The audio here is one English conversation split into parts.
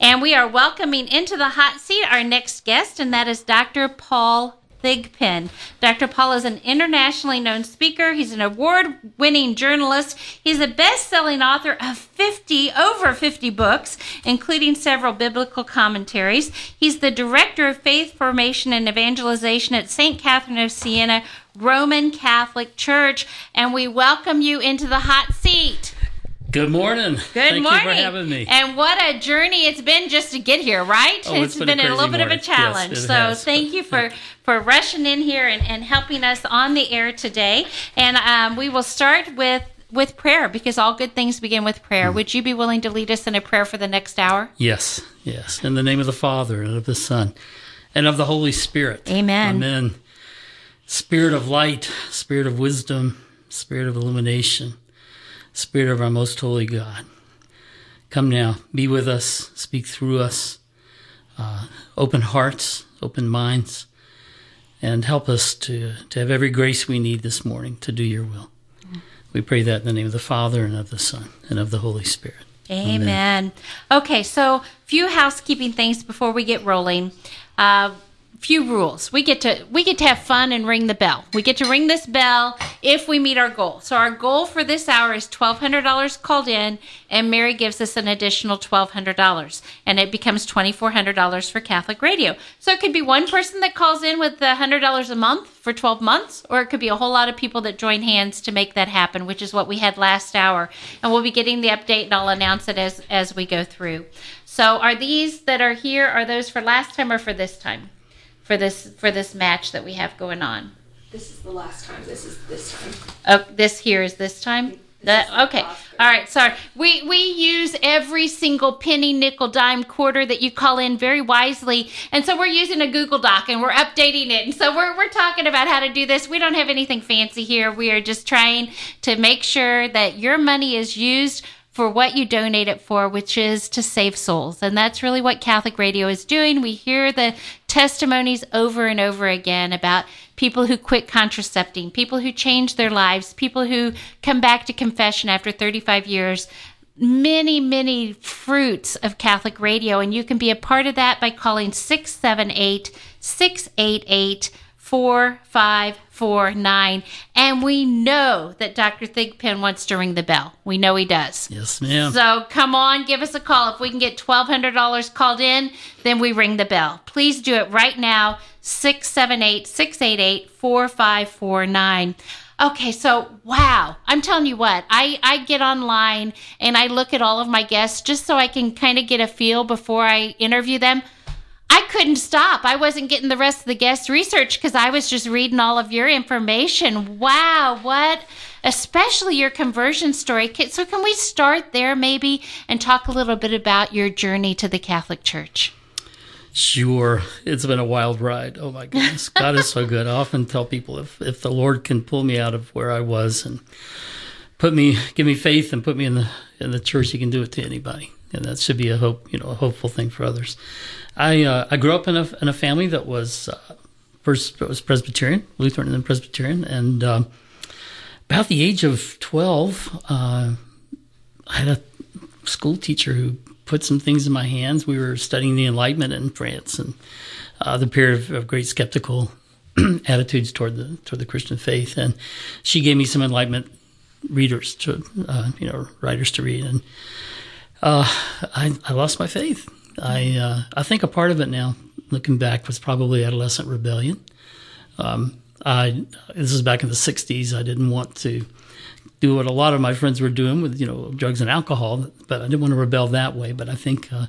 And we are welcoming into the hot seat our next guest, and that is Dr. Paul Thigpen. Dr. Paul is an internationally known speaker. He's an award winning journalist. He's a best selling author of 50, over 50 books, including several biblical commentaries. He's the director of faith formation and evangelization at St. Catherine of Siena Roman Catholic Church. And we welcome you into the hot seat. Good morning. Good Thank morning. you for having me. And what a journey it's been just to get here, right? Oh, it's been a a little bit of a morning. Yes, challenge. it so has. thank you for for rushing in here and, and helping us on the air today. And um, we will start with with prayer because all good things begin with prayer. Mm-hmm. Would you be willing to lead us in a prayer for the next hour? yes, yes. In the name of the Father and of the Son and of the Holy Spirit. Amen. Amen. Spirit of light, spirit of wisdom, spirit of illumination, spirit of our most holy God. Come now, be with us, speak through us, uh, open hearts, open minds, and help us to, to have every grace we need this morning to do your will. We pray that in the name of the Father and of the Son and of the Holy Spirit. Amen. Okay, so few housekeeping things before we get rolling. Uh, few rules. We get to we get to have fun and ring the bell. We get to ring this bell if we meet our goal. So our goal for this hour is twelve hundred dollars called in, and Mary gives us an additional twelve hundred dollars, and it becomes twenty four hundred dollars for Catholic Radio. So it could be one person that calls in with the hundred dollars a month for twelve months, or it could be a whole lot of people that join hands to make that happen, which is what we had last hour. And we'll be getting the update, and I'll announce it as as we go through. So are these that are here? Are those for last time or for this time? For this for this match that we have going on. This is the last time. This is this time. Oh, this here is this time. That, okay. All right. Sorry. We we use every single penny, nickel, dime, quarter that you call in very wisely, and so we're using a Google Doc and we're updating it. And so we're we're talking about how to do this. We don't have anything fancy here. We are just trying to make sure that your money is used for what you donate it for, which is to save souls. And that's really what Catholic Radio is doing. We hear the testimonies over and over again about people who quit contracepting, people who change their lives, people who come back to confession after 35 years. Many, many fruits of Catholic Radio. And you can be a part of that by calling 678 688 4549. And we know that Dr. Thigpen wants to ring the bell. We know he does. Yes, ma'am. So come on, give us a call. If we can get $1,200 called in, then we ring the bell. Please do it right now 678 688 4549. Okay, so wow, I'm telling you what, I, I get online and I look at all of my guests just so I can kind of get a feel before I interview them. I couldn't stop. I wasn't getting the rest of the guest research because I was just reading all of your information. Wow, what, especially your conversion story. So, can we start there maybe and talk a little bit about your journey to the Catholic Church? Sure. It's been a wild ride. Oh my goodness. God is so good. I often tell people if, if the Lord can pull me out of where I was and put me give me faith and put me in the in the church, he can do it to anybody. And that should be a hope, you know, a hopeful thing for others. I uh, I grew up in a in a family that was uh, first was Presbyterian, Lutheran and then Presbyterian and um, about the age of 12 uh, I had a school teacher who put some things in my hands. We were studying the Enlightenment in France and uh, the period of, of great skeptical attitudes toward the toward the Christian faith, and she gave me some Enlightenment readers to uh, you know writers to read, and uh, I, I lost my faith. I uh, I think a part of it now, looking back, was probably adolescent rebellion. Um, I this is back in the '60s. I didn't want to do what a lot of my friends were doing with you know drugs and alcohol, but I didn't want to rebel that way. But I think uh,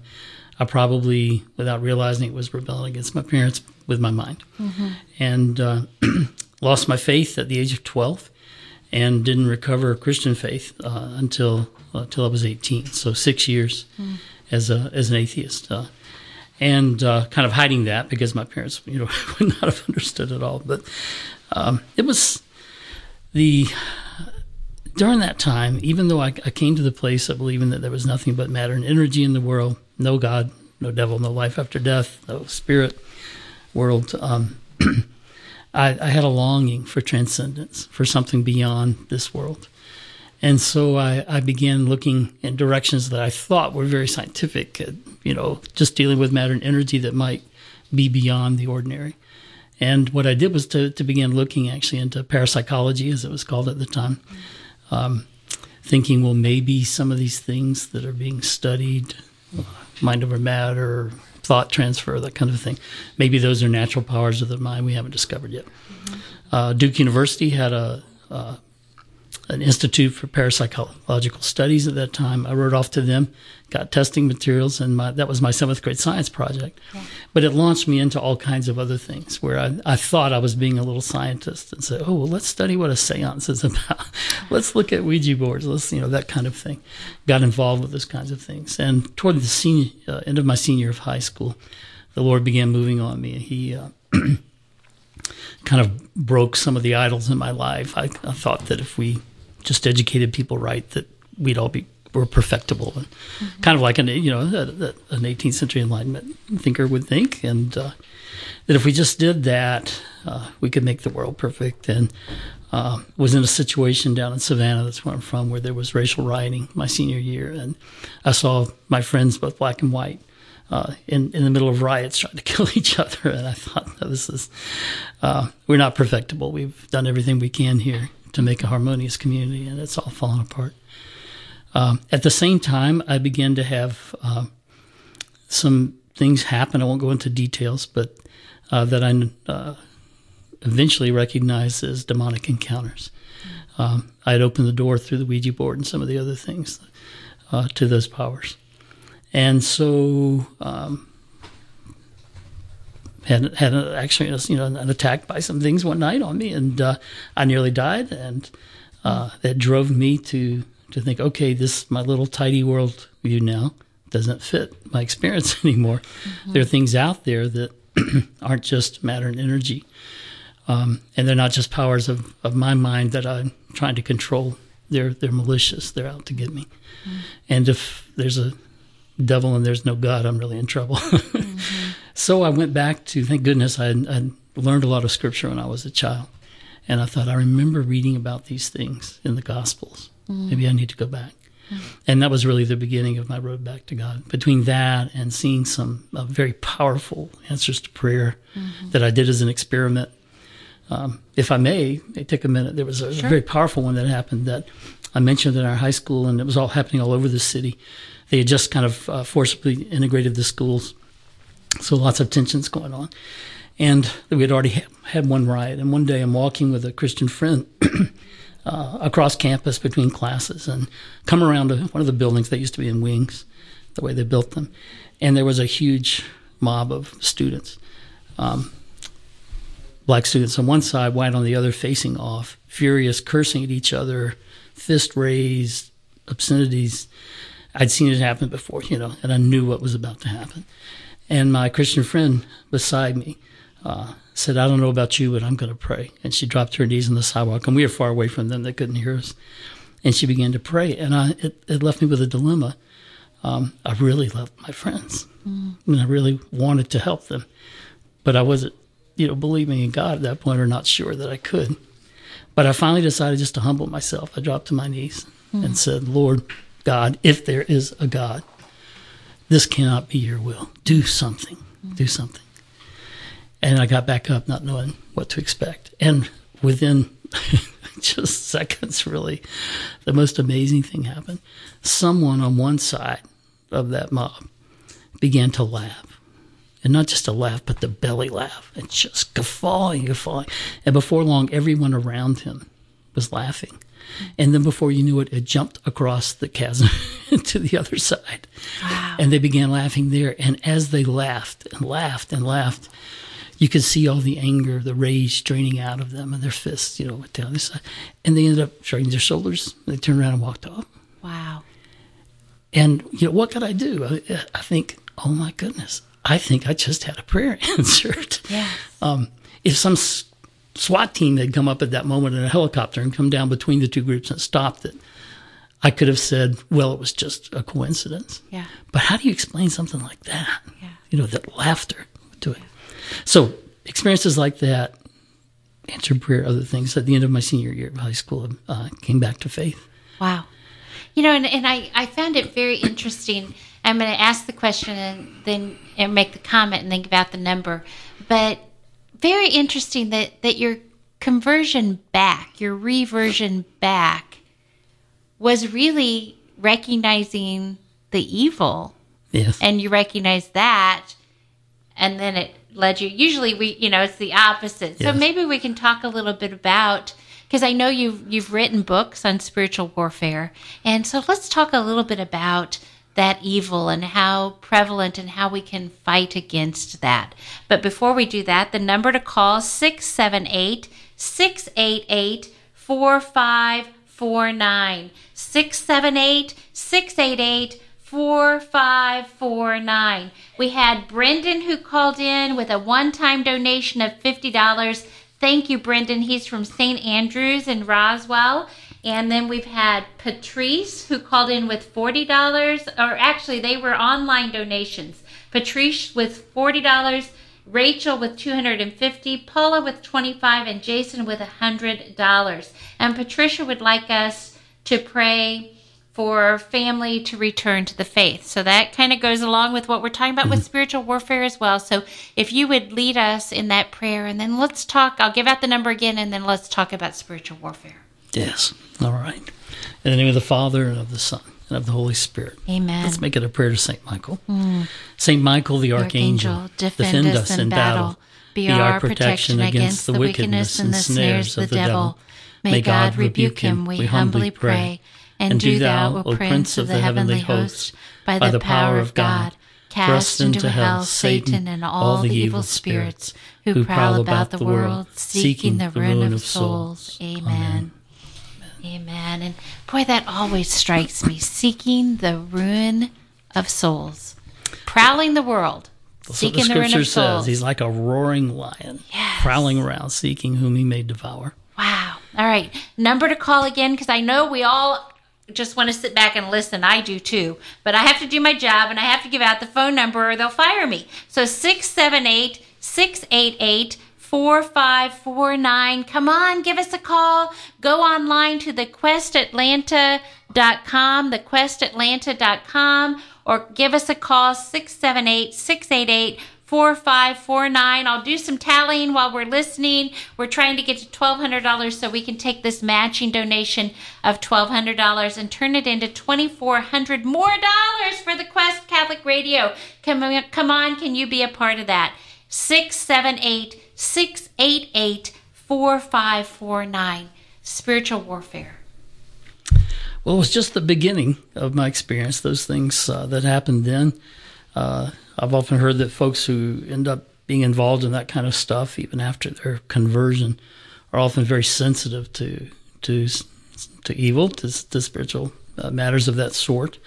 I probably, without realizing it, was rebelling against my parents with my mind, and uh, lost my faith at the age of 12, and didn't recover Christian faith uh, until until I was 18. So six years as a as an atheist. Uh, and uh, kind of hiding that because my parents, you know, would not have understood at all. But um, it was the during that time, even though I, I came to the place of believing that there was nothing but matter and energy in the world, no God, no devil, no life after death, no spirit world, um, I, I had a longing for transcendence, for something beyond this world. And so I, I began looking in directions that I thought were very scientific, uh, you know, just dealing with matter and energy that might be beyond the ordinary. And what I did was to, to begin looking actually into parapsychology, as it was called at the time, um, thinking, well, maybe some of these things that are being studied, uh, mind over matter, thought transfer, that kind of thing, maybe those are natural powers of the mind we haven't discovered yet. Mm-hmm. Uh, Duke University had a, uh, an institute for parapsychological studies at that time. I wrote off to them, got testing materials, and my, that was my seventh grade science project. Yeah. But it launched me into all kinds of other things where I, I thought I was being a little scientist and said, oh, well, let's study what a seance is about. let's look at Ouija boards. Let's, you know, that kind of thing. Got involved with those kinds of things. And toward the senior, uh, end of my senior year of high school, the Lord began moving on me. He, uh, kind of broke some of the idols in my life. I, I thought that if we just educated people right, that we'd all be were perfectible, and mm-hmm. kind of like an you know an 18th century Enlightenment thinker would think, and uh, that if we just did that, uh, we could make the world perfect. And uh, was in a situation down in Savannah, that's where I'm from, where there was racial rioting my senior year, and I saw my friends, both black and white, uh, in in the middle of riots trying to kill each other, and I thought, no, this is uh, we're not perfectible. We've done everything we can here to make a harmonious community, and it's all falling apart. Um, at the same time, I began to have uh, some things happen. I won't go into details, but uh, that I uh, eventually recognized as demonic encounters. Um, I had opened the door through the Ouija board and some of the other things uh, to those powers. And so um, had had actually you know an attack by some things one night on me, and uh, I nearly died, and uh, that drove me to to think, okay, this my little tidy world view now doesn't fit my experience anymore. Mm-hmm. There are things out there that aren't just matter and energy, um, and they're not just powers of, of my mind that I'm trying to control. They're they're malicious. They're out to get me. Mm-hmm. And if there's a devil and there's no God, I'm really in trouble. mm-hmm. So I went back to, thank goodness, I had learned a lot of scripture when I was a child. And I thought, I remember reading about these things in the Gospels. Mm. Maybe I need to go back. Mm. And that was really the beginning of my road back to God. Between that and seeing some uh, very powerful answers to prayer mm-hmm. that I did as an experiment. Um, if I may, may take a minute. There was a, sure. a very powerful one that happened that I mentioned in our high school, and it was all happening all over the city. They had just kind of uh, forcibly integrated the schools so lots of tensions going on. And we had already had one riot. And one day I'm walking with a Christian friend uh, across campus between classes and come around to one of the buildings that used to be in wings, the way they built them. And there was a huge mob of students, um, black students on one side, white on the other, facing off, furious, cursing at each other, fist raised, obscenities. I'd seen it happen before, you know, and I knew what was about to happen. And my Christian friend beside me uh, said, I don't know about you, but I'm going to pray. And she dropped her knees on the sidewalk, and we were far away from them. They couldn't hear us. And she began to pray. And I, it, it left me with a dilemma. Um, I really loved my friends, mm. and I really wanted to help them. But I wasn't, you know, believing in God at that point or not sure that I could. But I finally decided just to humble myself. I dropped to my knees mm. and said, Lord God, if there is a God, this cannot be your will. Do something. Do something. And I got back up, not knowing what to expect. And within just seconds, really, the most amazing thing happened. Someone on one side of that mob began to laugh. And not just a laugh, but the belly laugh, and just guffawing, guffawing. And before long, everyone around him was laughing. And then before you knew it, it jumped across the chasm to the other side. Wow. And they began laughing there. And as they laughed and laughed and laughed, you could see all the anger, the rage draining out of them and their fists, you know, went down this side. And they ended up shrugging their shoulders. They turned around and walked off. Wow. And, you know, what could I do? I, I think, oh my goodness, I think I just had a prayer answered. Yeah. Um, if some SWAT team had come up at that moment in a helicopter and come down between the two groups and stopped it, I could have said, well, it was just a coincidence. Yeah. But how do you explain something like that? Yeah. You know, that laughter to it. So experiences like that, answered prayer, other things. At the end of my senior year of high school, uh, came back to faith. Wow. You know, and, and I, I found it very interesting I'm going to ask the question and then and make the comment and think about the number. But very interesting that that your conversion back, your reversion back, was really recognizing the evil, Yes. and you recognize that, and then it led you. Usually, we you know it's the opposite. So maybe we can talk a little bit about because I know you've you've written books on spiritual warfare, and so let's talk a little bit about that evil and how prevalent and how we can fight against that. But before we do that, the number to call 678 688 4549 678 688 4549. We had Brendan who called in with a one time donation of $50. Thank you, Brendan. He's from St. Andrews in Roswell. And then we've had Patrice who called in with $40, or actually, they were online donations. Patrice with $40. Rachel with 250, Paula with 25, and Jason with $100. And Patricia would like us to pray for family to return to the faith. So that kind of goes along with what we're talking about with mm-hmm. spiritual warfare as well. So if you would lead us in that prayer, and then let's talk, I'll give out the number again, and then let's talk about spiritual warfare. Yes. All right. In the name of the Father and of the Son and of the Holy Spirit. Amen. Let's make it a prayer to Saint Michael. Hmm. Saint Michael, the archangel, Archangel, defend us in battle. Be our protection against the wickedness and the snares of the devil. May God rebuke him, we humbly pray. And do thou, O Prince of the heavenly host, by the power of God, cast into hell Satan and all the evil spirits who prowl about the world, seeking the ruin of souls. Amen. Amen. And boy, that always strikes me seeking the ruin of souls, prowling the world, That's what the seeking the, ruin scripture of souls. says. He's like a roaring lion, Yes. prowling around, seeking whom he may devour. Wow. All right. Number to call again because I know we all just want to sit back and listen. I do too. But I have to do my job and I have to give out the phone number or they'll fire me. So 678 688 4549. Come on, give us a call. Go online to thequestatlanta.com, thequestatlanta.com, or give us a call 678 688 4549. I'll do some tallying while we're listening. We're trying to get to $1,200 so we can take this matching donation of $1,200 and turn it into $2,400 more dollars for the Quest Catholic Radio. Come on, come on, can you be a part of that? 678 688 4549. Spiritual warfare. Well, it was just the beginning of my experience. Those things uh, that happened then. Uh, I've often heard that folks who end up being involved in that kind of stuff, even after their conversion, are often very sensitive to to to evil, to, to spiritual uh, matters of that sort.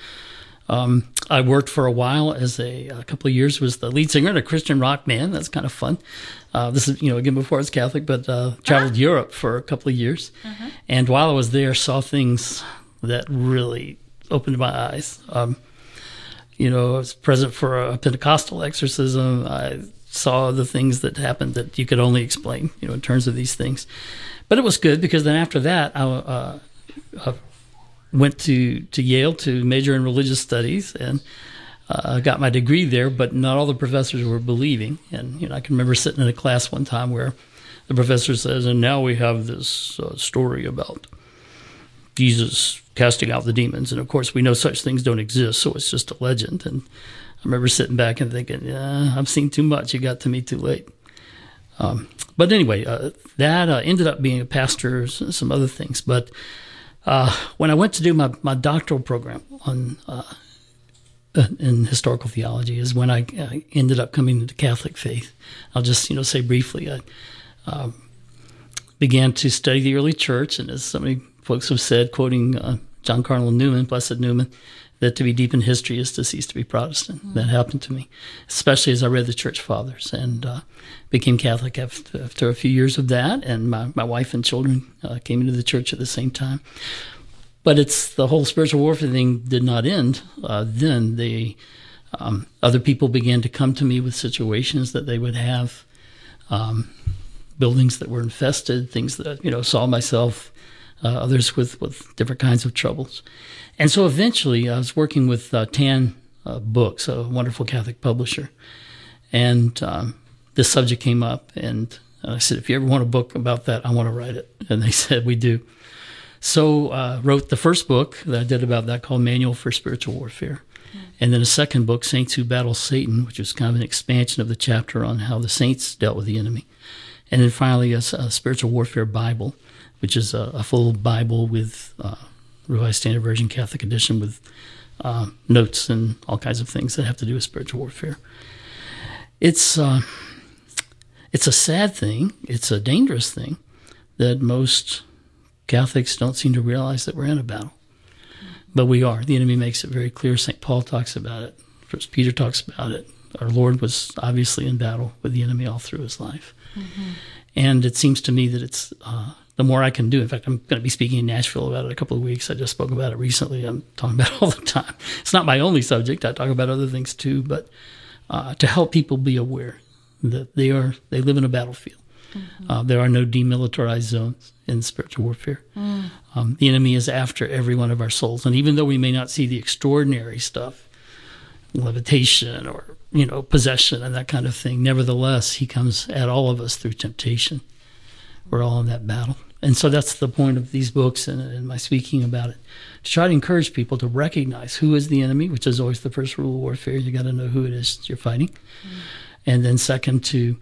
Um, I worked for a while as a, a couple of years was the lead singer in a Christian rock band. That's kind of fun. Uh, this is you know again before I was Catholic, but uh, traveled Europe for a couple of years, and while I was there, saw things that really opened my eyes. Um, you know, I was present for a Pentecostal exorcism. I saw the things that happened that you could only explain, you know, in terms of these things. But it was good because then after that, I uh, uh, went to, to Yale to major in religious studies and uh, got my degree there. But not all the professors were believing. And you know, I can remember sitting in a class one time where the professor says, "And now we have this uh, story about Jesus casting out the demons. And of course, we know such things don't exist, so it's just a legend. And I remember sitting back and thinking, yeah, I've seen too much. You got to me too late. Um, but anyway, uh, that uh, ended up being a pastor, some other things. But uh, when I went to do my, my doctoral program on uh, in historical theology, is when I uh, ended up coming to the Catholic faith. I'll just you know say briefly. I um, began to study the early church, and as so many folks have said, quoting uh, John Cardinal Newman, Blessed Newman, that to be deep in history is to cease to be Protestant. That happened to me, especially as I read the Church Fathers and uh, became Catholic after, after a few years of that. And my, my wife and children uh, came into the church at the same time. But it's the whole spiritual warfare thing did not end. Uh, then they, um, other people began to come to me with situations that they would have. Um, buildings that were infested, things that you know saw myself, uh, others with with different kinds of troubles, and so eventually I was working with uh, Tan uh, Books, a wonderful Catholic publisher, and um, this subject came up, and I said, if you ever want a book about that, I want to write it, and they said we do. So uh, wrote the first book that I did about that called Manual for Spiritual Warfare. And then a second book, Saints Who Battle Satan, which was kind of an expansion of the chapter on how the saints dealt with the enemy. And then finally, a, a Spiritual Warfare Bible, which is a, a full Bible with uh, Revised Standard Version Catholic Edition with uh, notes and all kinds of things that have to do with spiritual warfare. It's uh, it's a sad thing. It's a dangerous thing that most Catholics don't seem to realize that we're in a battle. But we are. The enemy makes it very clear. St. Paul talks about it. First Peter talks about it. Our Lord was obviously in battle with the enemy all through his life. Mm-hmm. And it seems to me that it's uh, the more I can do. In fact, I'm going to be speaking in Nashville about it a couple of weeks. I just spoke about it recently. I'm talking about it all the time. It's not my only subject. I talk about other things too, but uh, to help people be aware that they are they live in a battlefield. Mm-hmm. Uh, there are no demilitarized zones in spiritual warfare. Mm. Um, the enemy is after every one of our souls, and even though we may not see the extraordinary stuff, levitation or you know possession and that kind of thing, nevertheless, he comes at all of us through temptation. We're all in that battle, and so that's the point of these books and, and my speaking about it to try to encourage people to recognize who is the enemy, which is always the first rule of warfare. You got to know who it is you're fighting, mm. and then second to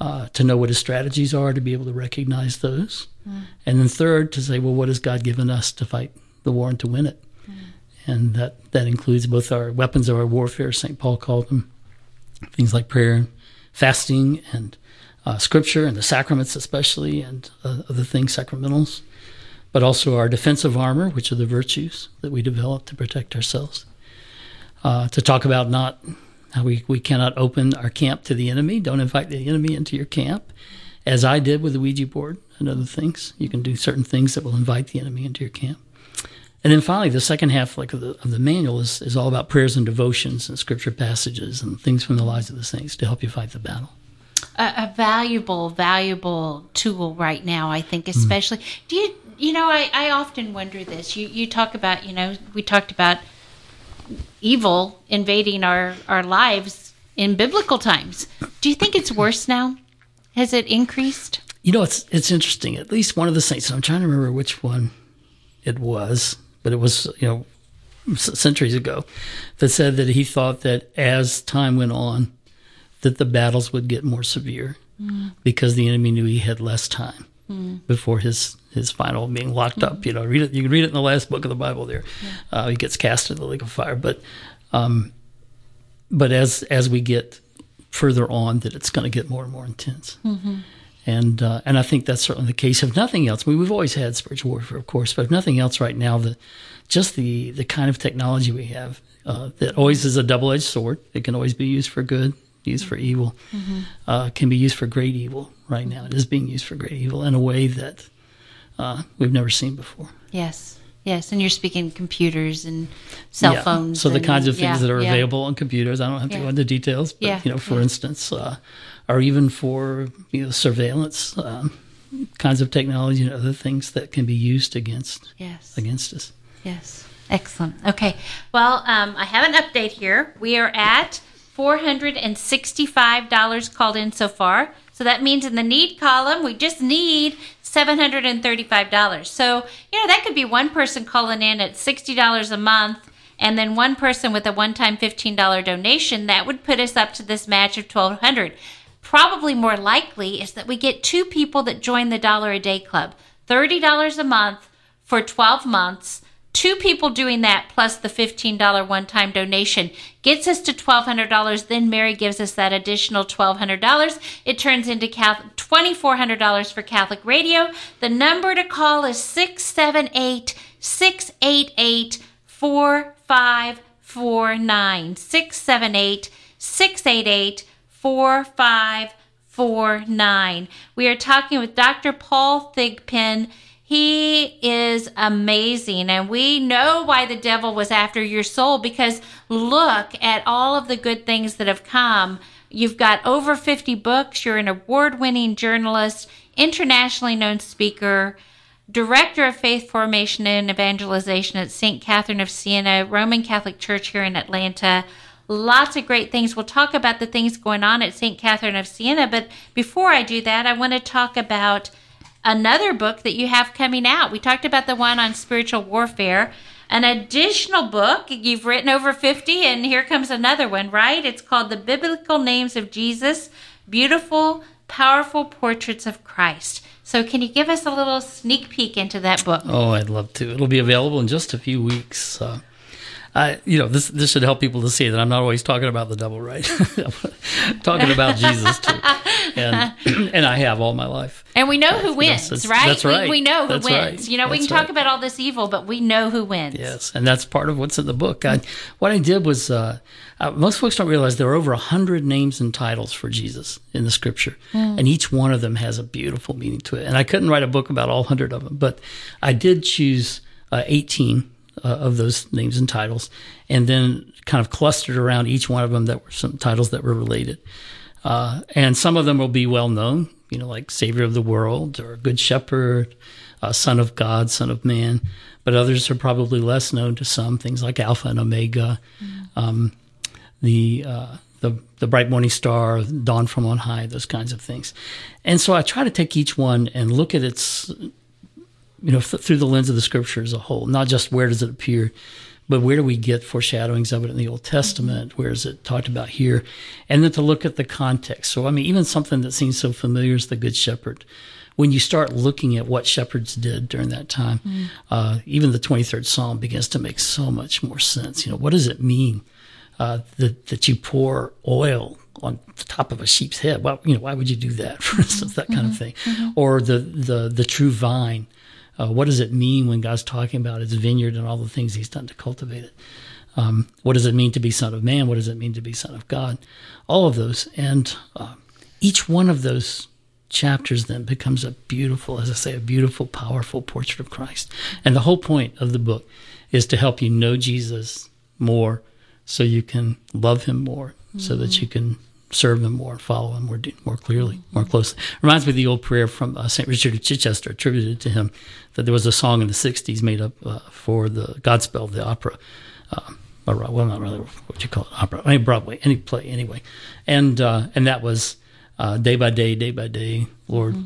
uh, to know what his strategies are, to be able to recognize those. Mm. And then third, to say, well, what has God given us to fight the war and to win it? Mm. And that, that includes both our weapons of our warfare, St. Paul called them, things like prayer, fasting, and uh, scripture, and the sacraments especially, and uh, other things, sacramentals, but also our defensive armor, which are the virtues that we develop to protect ourselves. Uh, to talk about not we, we cannot open our camp to the enemy. Don't invite the enemy into your camp, as I did with the Ouija board and other things. You can do certain things that will invite the enemy into your camp. And then finally, the second half like of the, of the manual is, is all about prayers and devotions and scripture passages and things from the lives of the saints to help you fight the battle. A, a valuable, valuable tool right now, I think, especially. Mm. Do you, you know, I, I often wonder this. You, you talk about, you know, we talked about evil invading our, our lives in biblical times. Do you think it's worse now? Has it increased? You know, it's it's interesting. At least one of the saints. I'm trying to remember which one it was, but it was you know centuries ago that said that he thought that as time went on, that the battles would get more severe mm. because the enemy knew he had less time mm. before his his final being locked mm. up. You know, read it. You can read it in the last book of the Bible. There, yeah. uh, he gets cast into the lake of fire. But, um, but as as we get further on, that it's going to get more and more intense. Mm-hmm. And uh, and I think that's certainly the case. If nothing else, I mean, we've always had spiritual warfare, of course, but if nothing else, right now, the just the the kind of technology we have uh, that always is a double edged sword. It can always be used for good, used for evil, mm-hmm. uh, can be used for great evil right now. It is being used for great evil in a way that uh, we've never seen before. Yes. Yes, and you're speaking computers and cell yeah. phones. So the kinds of things yeah, that are yeah. available on computers. I don't have to go into details, but you know, for instance, uh, or even for you know surveillance um, kinds of technology and other things that can be used against yes. against us. Yes, excellent. Okay, well, um, I have an update here. We are at four hundred and sixty-five dollars called in so far. So that means in the need column, we just need $735. So, you know, that could be one person calling in at $60 a month and then one person with a one-time $15 donation. That would put us up to this match of 1200 Probably more likely is that we get two people that join the Dollar a Day Club. $30 a month for 12 months two people doing that plus the $15 one time donation gets us to $1,200. Then Mary gives us that additional $1,200. It turns into $2,400 for Catholic Radio. The number to call is 678 688 4549. 678 688 4549. We are talking with Dr. Paul Thigpen he is amazing. And we know why the devil was after your soul because look at all of the good things that have come. You've got over 50 books. You're an award winning journalist, internationally known speaker. Director of Faith Formation and Evangelization at St. Catherine of Siena, Roman Catholic Church here in Atlanta. Lots of great things. We'll talk about the things going on at St. Catherine of Siena, but before I do that, I want to talk about another book that you have coming out. We talked about the one on spiritual warfare. An additional book, you've written over 50, and here comes another one, right? It's called The Biblical Names of Jesus Beautiful, Powerful Portraits of Christ. So, can you give us a little sneak peek into that book? Oh, I'd love to. It'll be available in just a few weeks. Uh, I, you know, this this should help people to see that I'm not always talking about the devil, right? talking about Jesus too, and and I have all my life. And we know who wins, that's, right? that's right. We, we know who That's wins. right. You know, we can talk right. about all this evil, but we know who wins. Yes, and that's part of what's in the book. I, what I did was, uh, uh, most folks don't realize there are over a hundred names and titles for Jesus in the Scripture, and each one of them has a beautiful meaning to it. And I couldn't write a book about all hundred of them, but I did choose uh, eighteen uh, of those names and titles, and then kind of clustered around each one of them that were some titles that were related. Uh, and some of them will be well known, you know, like Savior of the World or Good Shepherd, uh, Son of God, Son of Man. But others are probably less known to some, things like Alpha and Omega, um, the, uh, the, the bright morning star, dawn from on high, those kinds of things. And so I try to take each one and look at its, you know, th- through the lens of the scripture as a whole, not just where does it appear, but where do we get foreshadowings of it in the Old Testament? Where is it talked about here? And then to look at the context. So, I mean, even something that seems so familiar as the Good Shepherd, when you start looking at what shepherds did during that time, uh, even the 23rd Psalm begins to make so much more sense. You know, what does it mean uh, that, that you pour oil on the top of a sheep's head? Well, you know, why would you do that, for instance, that kind of thing? Or the, the, the true vine. Uh, what does it mean when God's talking about his vineyard and all the things he's done to cultivate it? Um, what does it mean to be son of man? What does it mean to be son of God? All of those. And uh, each one of those chapters then becomes a beautiful, as I say, a beautiful, powerful portrait of Christ. And the whole point of the book is to help you know Jesus more so you can love him more, so that you can serve him more follow him more, more clearly, more closely. Reminds me of the old prayer from uh, St. Richard of Chichester, attributed to him, that there was a song in the 60s made up uh, for the Godspell, the opera. Um, or, well, not really what you call it, opera, I mean, Broadway, any play, anyway. And, uh, and that was uh, day by day, day by day, Lord,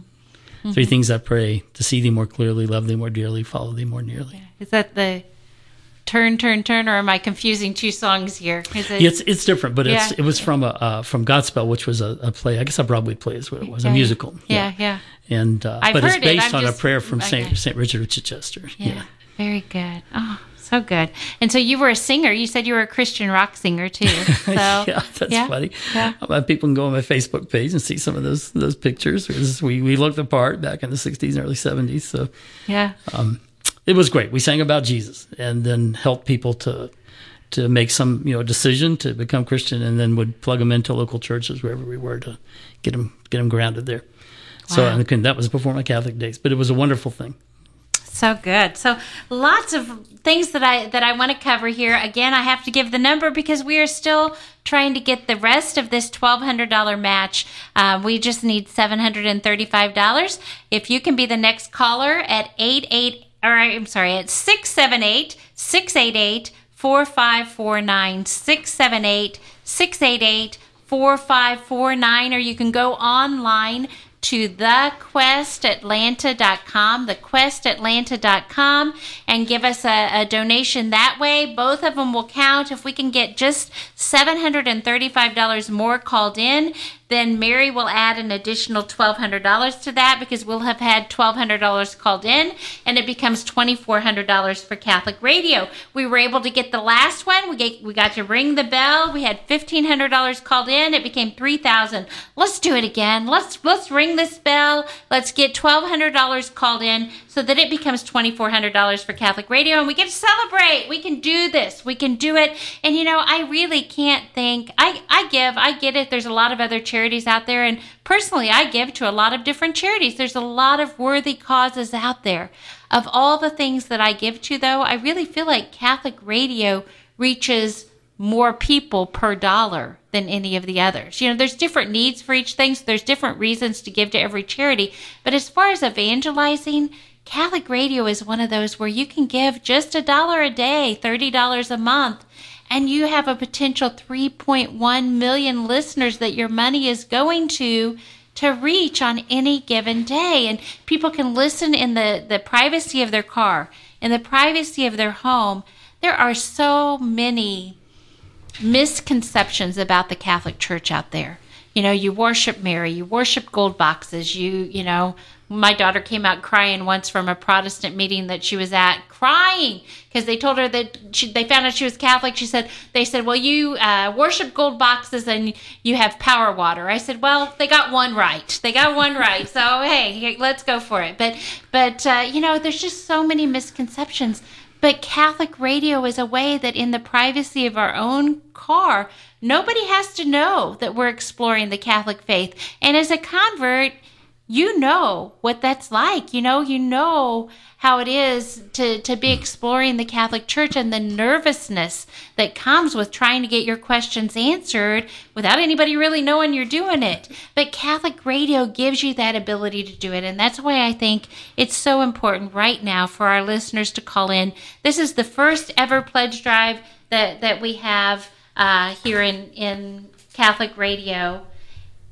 three things I pray to see thee more clearly, love thee more dearly, follow thee more nearly. Is that the turn, turn, turn, or am I confusing two songs here? It? It's it's different, but it's Yeah. it was from a uh, from Godspell, which was a, a play. I guess a Broadway play is what it was, a musical. Yeah, yeah, And uh, but it's it, based I'm on just- a prayer from okay. Saint Saint Richard of Chichester. yeah, Yeah. Very good. Oh, so good. And so you were a singer. You said you were a Christian rock singer too. So yeah, that's yeah, funny. yeah. Uh, people can go on my Facebook page and see some of those those pictures. Because we we looked apart back in the '60s and early '70s. So yeah. It was great. We sang about Jesus and then helped people to to make some you know decision to become Christian, and then would plug them into local churches wherever we were to get them get them grounded there. So and that was before my Catholic days, but it was a wonderful thing. So good. So lots of things that I that I want to cover here. Again, I have to give the number because we are still trying to get the rest of this twelve hundred dollar match. Uh, we just need seven hundred and thirty five dollars. If you can be the next caller at eight eight or I'm sorry six seven eight six eight eight 4549 or you can go online to thequestatlanta.com thequestatlanta.com and give us a, a donation that way. Both of them will count. If we can get just $735 more called in then Mary will add an additional $1,200 to that because we'll have had $1,200 called in and it becomes $2,400 for Catholic Radio. We were able to get the last one. We, get, we got to ring the bell. We had $1,500 called in. It became 3000 Let's do it again. Let's, let's ring this bell. Let's get $1,200 called in so that it becomes $2,400 for Catholic Radio and we to celebrate. We can do this. We can do it. And you know, I really can't think, I, I give, I get it. There's a lot of other charities out there. And personally, I give to a lot of different charities. There's a lot of worthy causes out there. Of all the things that I give to, though, I really feel like Catholic radio reaches more people per dollar than any of the others. You know, there's different needs for each thing, so there's different reasons to give to every charity. But as far as evangelizing, Catholic Radio is one of those where you can give just a dollar a day, $30 a month, and you have a potential 3.1 million listeners that your money is going to to reach on any given day. And people can listen in the the privacy of their car in the privacy of their home. There are so many misconceptions about the catholic church out there. You know you worship mary you worship gold boxes you you know my daughter came out crying once from a Protestant meeting that she was at, crying because they told her that she, they found out she was Catholic. She said, they said, well, you uh, worship gold boxes and you have power water. I said, well, they got one right. They got one right. So, hey, let's go for it. But, but uh, you know, there's just so many misconceptions. But Catholic radio is a way that in the privacy of our own car, nobody has to know that we're exploring the Catholic faith. And as a convert, you know what that's like. You know, you know how it is to, to be exploring the Catholic Church and the nervousness that comes with trying to get your questions answered without anybody really knowing you're doing it. But Catholic radio gives you that ability to do it. And that's why I think it's so important right now for our listeners to call in. This is the first ever pledge drive that, that we have uh, here in, in Catholic radio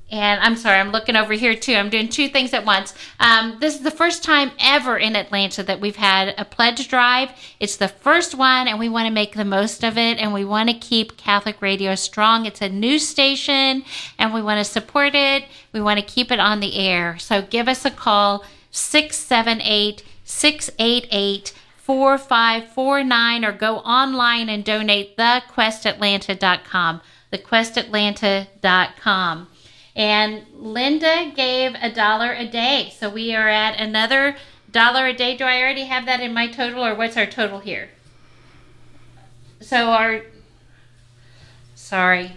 and I'm sorry, I'm looking over here too. I'm doing two things at once. Um, this is the first time ever in Atlanta that we've had a pledge drive. It's the first one, and we want to make the most of it, and we want to keep Catholic radio strong. It's a new station, and we want to support it. We want to keep it on the air. So give us a call 678 688 4549 or go online and donate thequestatlanta.com. Thequestatlanta.com. And Linda gave a dollar a day. So we are at another dollar a day. Do I already have that in my total or what's our total here? So our sorry.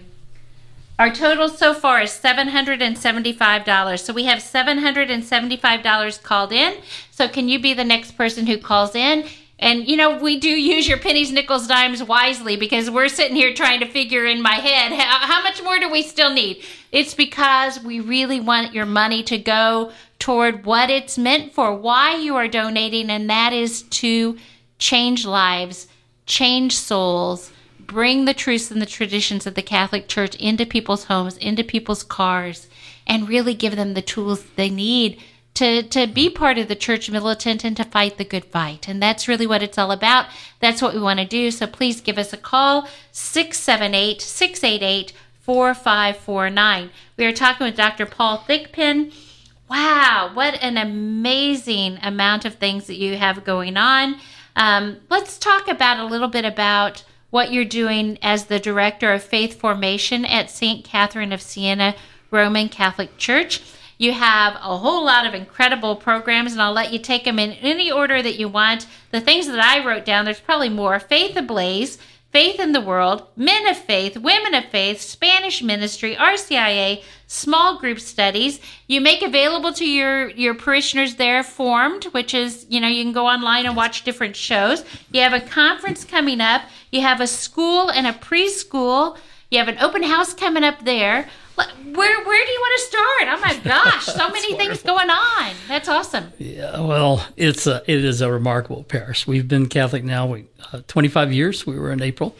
Our total so far is $775. So we have $775 called in. So can you be the next person who calls in? And you know, we do use your pennies, nickels, dimes wisely because we're sitting here trying to figure in my head how, how, much more do we still need? It's because we really want your money to go toward what it's meant for, why you are donating, and that is to change lives, change souls, bring the truths and the traditions of the Catholic Church into people's homes, into people's cars, and really give them the tools they need to, to be part of the church militant and to fight the good fight. And that's really what it's all about. That's what we want to do. So please give us a call 678 688 4549. We are talking with Dr. Paul Thigpen. Wow, what an amazing amount of things that you have going on. Um, let's talk about a little bit about what you're doing as the director of faith formation at St. Catherine of Siena Roman Catholic Church. You have a whole lot of incredible programs, and I'll let you take them in any order that you want. The things that I wrote down, there's probably more Faith Ablaze, Faith in the World, Men of Faith, Women of Faith, Spanish Ministry, RCIA, small group studies. You make available to your, your parishioners there formed, which is, you know, you can go online and watch different shows. You have a conference coming up. You have a school and a preschool. You have an open house coming up there where where do you want to start? Oh my gosh, so many things going on. That's awesome. Yeah, well, it's a, it is a remarkable parish. We've been Catholic now we, uh, 25 years. We were in April,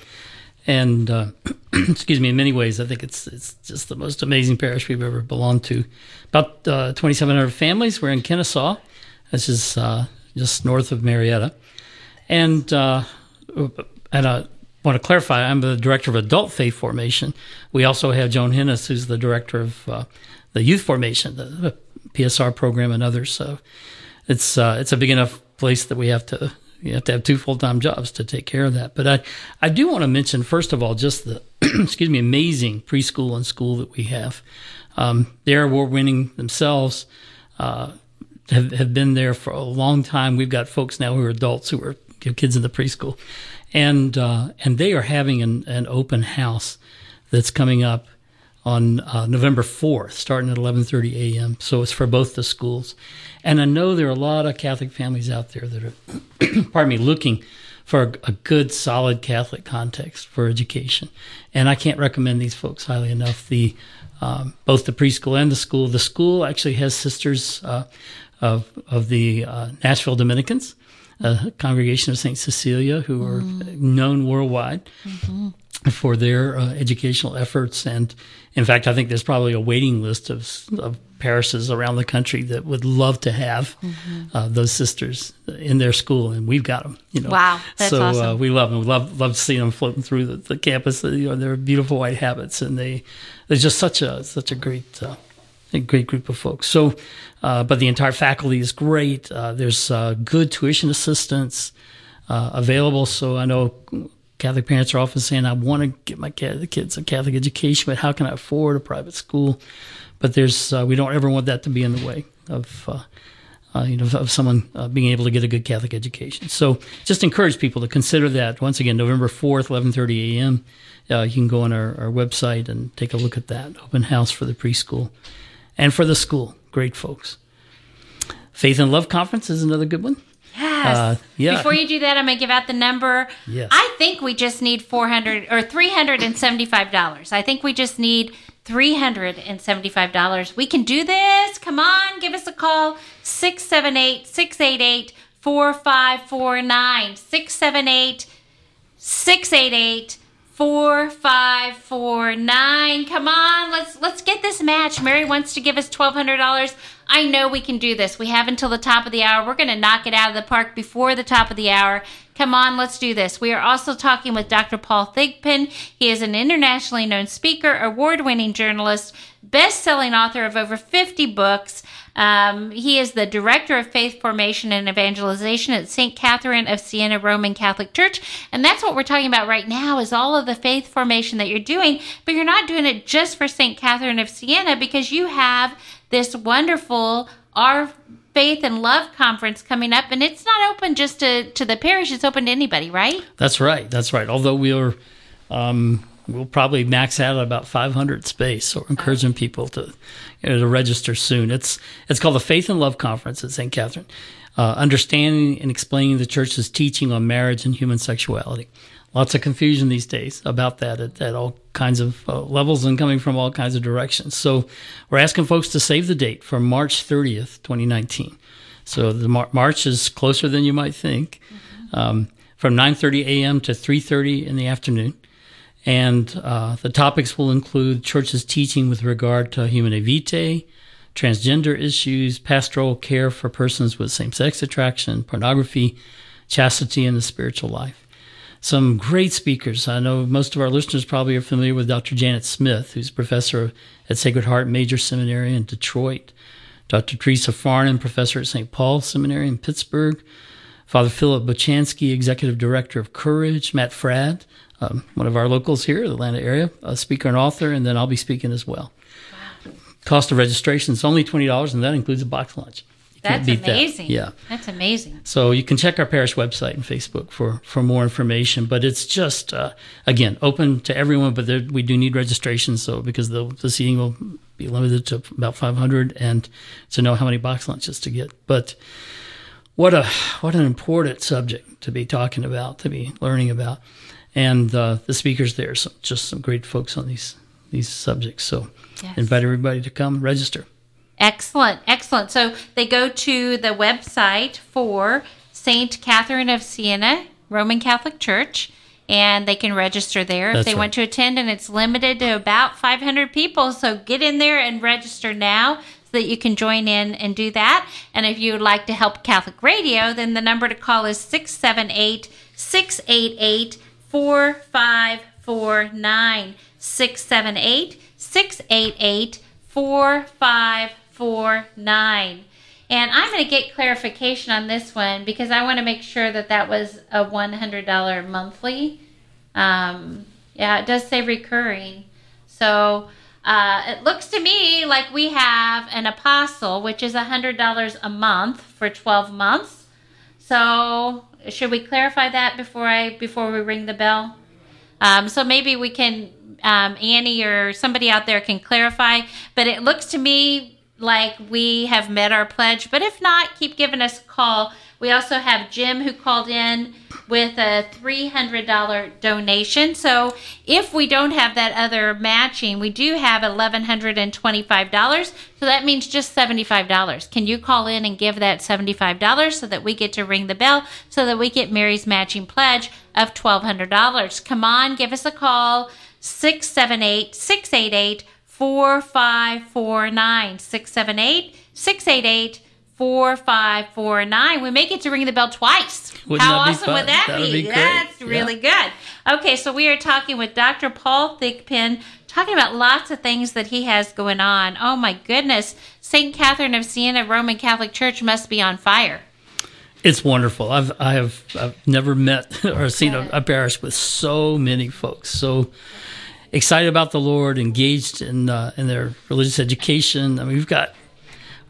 and uh, excuse me, in many ways, I think it's it's just the most amazing parish we've ever belonged to. About uh, 2,700 families. We're in Kennesaw, which is uh, just north of Marietta, and uh, and a want to clarify, I'm the director of adult faith formation. We also have Joan Hennis, who's the director of uh, the youth formation, the, PSR program, and others. So it's uh, it's a big enough place that we have to you have to have two full time jobs to take care of that. But I I do want to mention first of all just the excuse me amazing preschool and school that we have. Um, they're award winning themselves. Uh, have, have been there for a long time. We've got folks now who are adults who are kids in the preschool and uh, and they are having an, an open house that's coming up on uh, November 4th, starting at 11:30 a.m. So it's for both the schools, and I know there are a lot of Catholic families out there that are, pardon me, looking for a, a, good, solid Catholic context for education, and I can't recommend these folks highly enough. The um, both the preschool and the school. The school actually has sisters. Uh, of of the uh, Nashville Dominicans, a congregation of Saint Cecilia, who are known worldwide for their uh, educational efforts. And in fact, I think there's probably a waiting list of, of parishes around the country that would love to have uh, those sisters in their school, and we've got them. You know, Wow, that's so uh, we love them. We love love to see them floating through the, the campus. You know, they're beautiful white habits, and they they're just such a such a great. Uh, a great group of folks. So, uh, but the entire faculty is great. Uh, there's uh, good tuition assistance uh, available. So I know Catholic parents are often saying, "I want to get my kids a Catholic education, but how can I afford a private school?" But there's uh, we don't ever want that to be in the way of. Uh, you know, of someone being able to get a good Catholic education. So, just encourage people to consider that. Once again, November fourth, eleven thirty a.m. You can go on our, our website and take a look at that open house for the preschool and for the school. Great folks. Faith and Love Conference is another good one. Yes. Uh, yeah. Before you do that, I'm gonna give out the number. Yes. I think we just need four hundred or three hundred and seventy-five dollars. I think we just need three hundred and seventy-five dollars. We can do this. Come on, give us a call. 678-688-4549. 678 688 4549 come on let's let's get this match. Mary wants to give us $1200 i know we can do this. We have until the top of the hour. We're going to knock it out of the park before the top of the hour. Come on let's do this. We are also talking with dr paul thigpen. He is an internationally known speaker award-winning journalist best-selling author of over 50 books um, he is the director of faith formation and evangelization at St. Catherine of Siena Roman Catholic Church. And that's what we're talking about right now is all of the faith formation that you're doing, but you're not doing it just for St. Catherine of Siena because you have this wonderful Our Faith and Love conference coming up and it's not open just to, to the parish, it's open to anybody, right? That's right. That's right. Although we are, um, we'll probably max out at about 500 space. So encouraging people to, you know, to register soon. It's it's called the Faith and Love Conference at St. Catherine, uh, understanding and explaining the church's teaching on marriage and human sexuality. Lots of confusion these days about that at, at all kinds of uh, levels and coming from all kinds of directions. So we're asking folks to save the date for March 30th, 2019. So the Mar- March is closer than you might think. Um, from 9:30 a.m. to 3:30 in the afternoon, and uh, the topics will include church's teaching with regard to humanae vitae, transgender issues, pastoral care for persons with same-sex attraction, pornography, chastity, and the spiritual life. Some great speakers. I know most of our listeners probably are familiar with Dr. Janet Smith, who's professor at Sacred Heart Major Seminary in Detroit. Dr. Teresa Farnan, professor at St. Paul Seminary in Pittsburgh. Father Philip Bochanski, executive director of Courage. Matt Fradd, um, one of our locals here in the Atlanta area, a speaker and author, and then I'll be speaking as well. Wow. Cost of registration is only $20, and that includes a box lunch. You That's beat that. amazing. Yeah. That's amazing. So you can check our parish website and Facebook for, for more information. But it's just uh, again open to everyone. But there, we do need registration, so because the the seating will be limited to about 500, and to know how many box lunches to get. But what a what an important subject to be talking about, to be learning about, and uh, the speakers there, some, just some great folks on these these subjects. So Yes. invite everybody to come register. Excellent, excellent. So they go to the website for Saint Catherine of Siena Roman Catholic Church, and they can register there if they right. want to attend. And it's limited to about 500 people. So get in there and register now so that you can join in and do that. And if you would like to help Catholic Radio, then the number to call is 678 688 4549. 678 688 4549. And I'm going to get clarification on this one because I want to make sure that that was a $100 monthly. Um, yeah, it does say recurring. So uh, it looks to me like we have an apostle, which is $100 a month for 12 months. So should we clarify that before I before we ring the bell? Um, so maybe we can, um, Annie or somebody out there can clarify. But it looks to me like we have met our pledge. But if not, keep giving us a call. We also have Jim who called in with a $300 donation. So if we don't have that other matching, we do have $1,125. So that means just $75. Can you call in and give that $75 so that we get to ring the bell so that we get Mary's matching pledge of $1,200? Come on, give us a call. 678 688 4549. 678 688 4549. We may get to ring the bell twice. Wouldn't How awesome fun? would that That would be? be. That's Yeah. really good. Okay, so we are talking with Dr. Paul Thigpen, talking about lots of things that he has going on. Oh my goodness. St. Catherine of Siena Roman Catholic Church must be on fire. It's wonderful. I've I have I've never met or seen a, a parish with so many folks so excited about the Lord, engaged in uh, in their religious education. I mean, we've got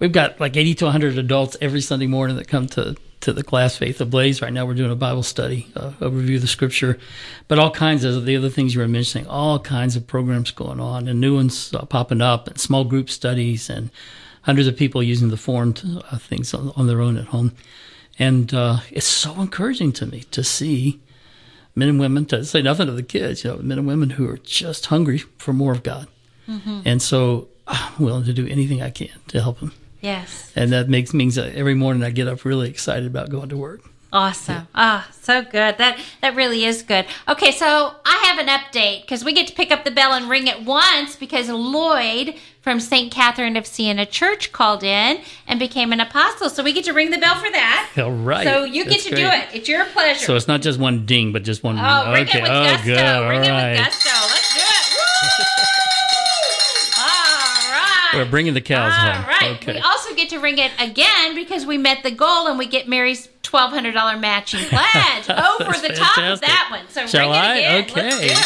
we've got like eighty to one hundred adults every Sunday morning that come to to the class Faith Ablaze. Right now, we're doing a Bible study, uh, a review of the Scripture, but all kinds of the other things you were mentioning. All kinds of programs going on, and new ones uh, popping up, and small group studies, and hundreds of people using the formed uh, things on, on their own at home. And uh, it's so encouraging to me to see men and women, to say nothing of the kids, you know, men and women who are just hungry for more of God. And so I'm willing to do anything I can to help them. Yes. And that makes means that every morning I get up really excited about going to work. Awesome. Ah, so good. That that really is good. Okay, so I have an update because we get to pick up the bell and ring it once because Lloyd from St. Catherine of Siena Church called in and became an apostle. So we get to ring the bell for that. All right. So you get That's to do it. It's your pleasure. So it's not just one ding, but just one. oh, ring okay. it with oh, gusto. good. All ring it right. with gusto. We're bringing the cows All home. right. Okay. We also get to ring it again because we met the goal and we get Mary's twelve hundred dollar matching pledge over the top of that one. So Shall ring it I? again. Okay. Let's do it.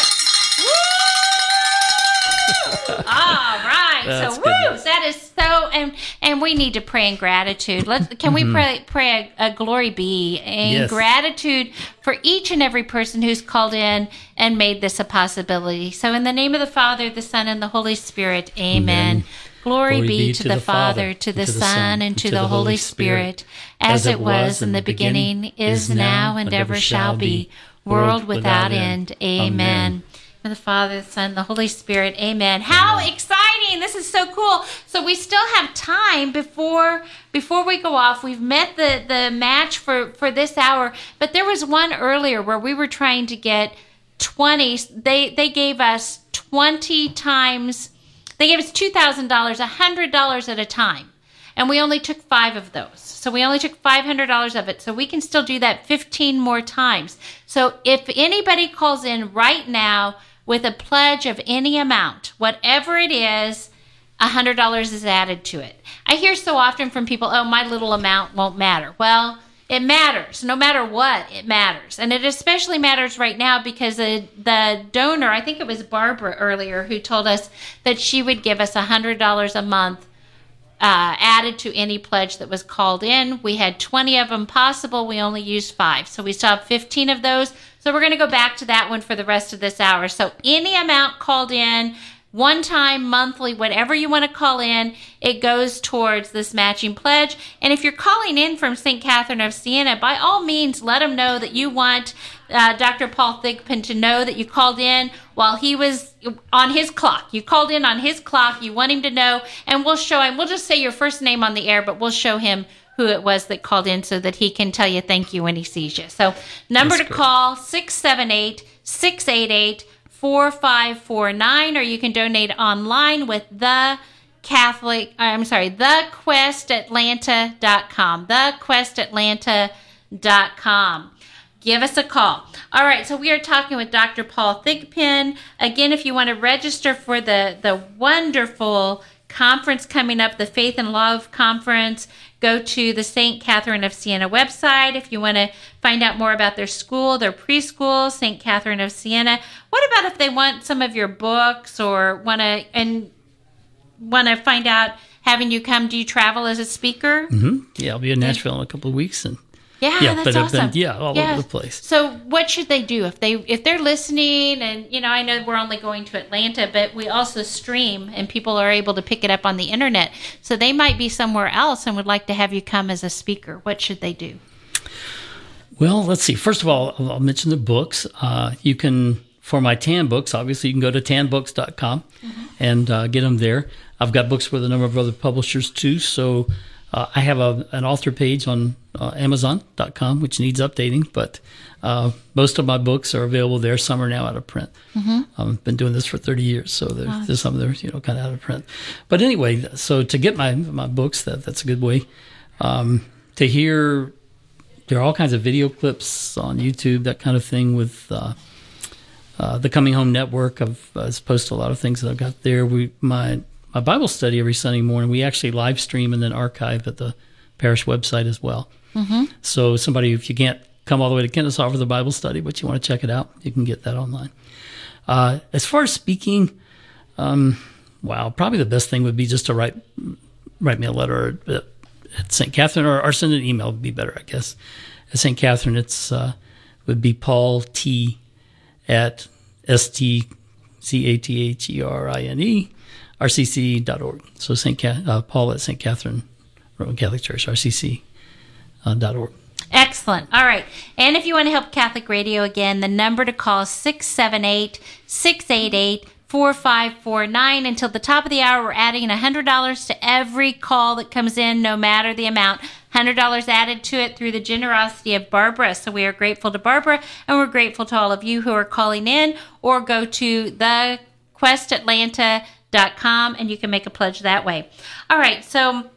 All right. That's so woo, that is so and and we need to pray in gratitude. Let's can we pray pray a, a glory be in Mm-hmm. Yes. gratitude for each and every person who's called in and made this a possibility. So in the name of the Father, the Son, and the Holy Spirit, amen. Amen. Glory, be, to, the, Father, to the Son, and to the Holy Spirit, as it was in the beginning, is now, and ever shall be, world without end. Amen. And the Father, the Son, the Holy Spirit. Amen. How exciting! This is so cool. So we still have time before before we go off. We've met the the match for for this hour, but there was one earlier where we were trying to get 20 they they gave us 20 times they gave us $2,000, $100 at a time. And we only took 5 of those. So we only took $500 of it. So we can still do that 15 more times. So if anybody calls in right now with a pledge of any amount, whatever it is, $100 is added to it. I hear so often from people, oh, my little amount won't matter. Well, it matters. No matter what, it matters. And it especially matters right now because the, the donor, I think it was Barbara earlier, who told us that she would give us $100 a month uh, added to any pledge that was called in. We had 20 of them possible. We only used five. So we still have 15 of those. So we're going to go back to that one for the rest of this hour. So any amount called in, one time, monthly, whatever you want to call in, it goes towards this matching pledge. And if you're calling in from St. Catherine of Siena, by all means, let them know that you want uh, Dr. Paul Thigpen to know that you called in while he was on his clock. You called in on his clock. You want him to know, and we'll show him. We'll just say your first name on the air, but we'll show him who it was that called in so that he can tell you thank you when he sees you. So, number That's to call 678 688 4549, or you can donate online with the Catholic, uh, I'm sorry, thequestatlanta.com. Thequestatlanta.com. Give us a call. All right, so we are talking with Dr. Paul Thigpen. Again, if you want to register for the, the wonderful conference coming up, the Faith and Love Conference, go to the St. Catherine of Siena website. If you want to find out more about their school, their preschool, St. Catherine of Siena. What about if they want some of your books or want to and want to find out having you come? Do you travel as a speaker? hmm Yeah, I'll be in Nashville in a couple of weeks, and Yeah, yeah, that's but awesome. been yeah all Yeah. over the place. So, what should they do if they if they're listening? And you know, I know we're only going to Atlanta, but we also stream, and people are able to pick it up on the internet. So they might be somewhere else and would like to have you come as a speaker. What should they do? Well, let's see. First of all, I'll mention the books. Uh, you can, for my tan books, obviously, you can go to tanbooks.com and uh, get them there. I've got books with a number of other publishers too. So uh, I have a, an author page on uh, amazon.com, which needs updating, but uh, most of my books are available there. Some are now out of print. I've been doing this for 30 years, so there's, there's some that are, you know, kind of out of print. But anyway, so to get my, my books, that, that's a good way. Um, to hear there are all kinds of video clips on YouTube, that kind of thing with uh, uh, the Coming Home Network. I've uh, posted a lot of things that I've got there. We my my Bible study every Sunday morning. We actually live stream and then archive at the parish website as well. Mm-hmm. So somebody, if you can't come all the way to Kennesaw for the Bible study, but you want to check it out, you can get that online. Uh, as far as speaking, um, wow, probably the best thing would be just to write write me a letter at, at St. Catherine or, or send an email would be better, I guess. At St. Catherine, it's uh, would be Paul T at S T C A T H E R I N E RCC.org. So St. Ca- uh, Paul at St. Catherine Roman Catholic Church, RCC uh, dot org. Excellent. All right. And if you want to help Catholic Radio again, the number to call is 678 688 4549. Until the top of the hour, we're adding $100 to every call that comes in, no matter the amount. $100 added to it through the generosity of Barbara. So we are grateful to Barbara and we're grateful to all of you who are calling in or go to thequestatlanta.com and you can make a pledge that way. All right. So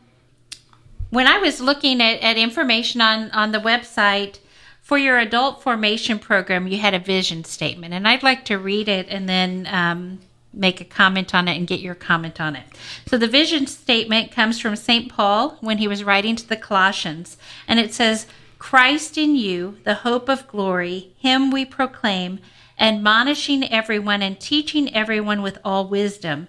when I was looking at, at information on, on the website for your adult formation program, you had a vision statement, and I'd like to read it and then um, make a comment on it and get your comment on it. So, the vision statement comes from St. Paul when he was writing to the Colossians, and it says, Christ in you, the hope of glory, him we proclaim, admonishing everyone and teaching everyone with all wisdom,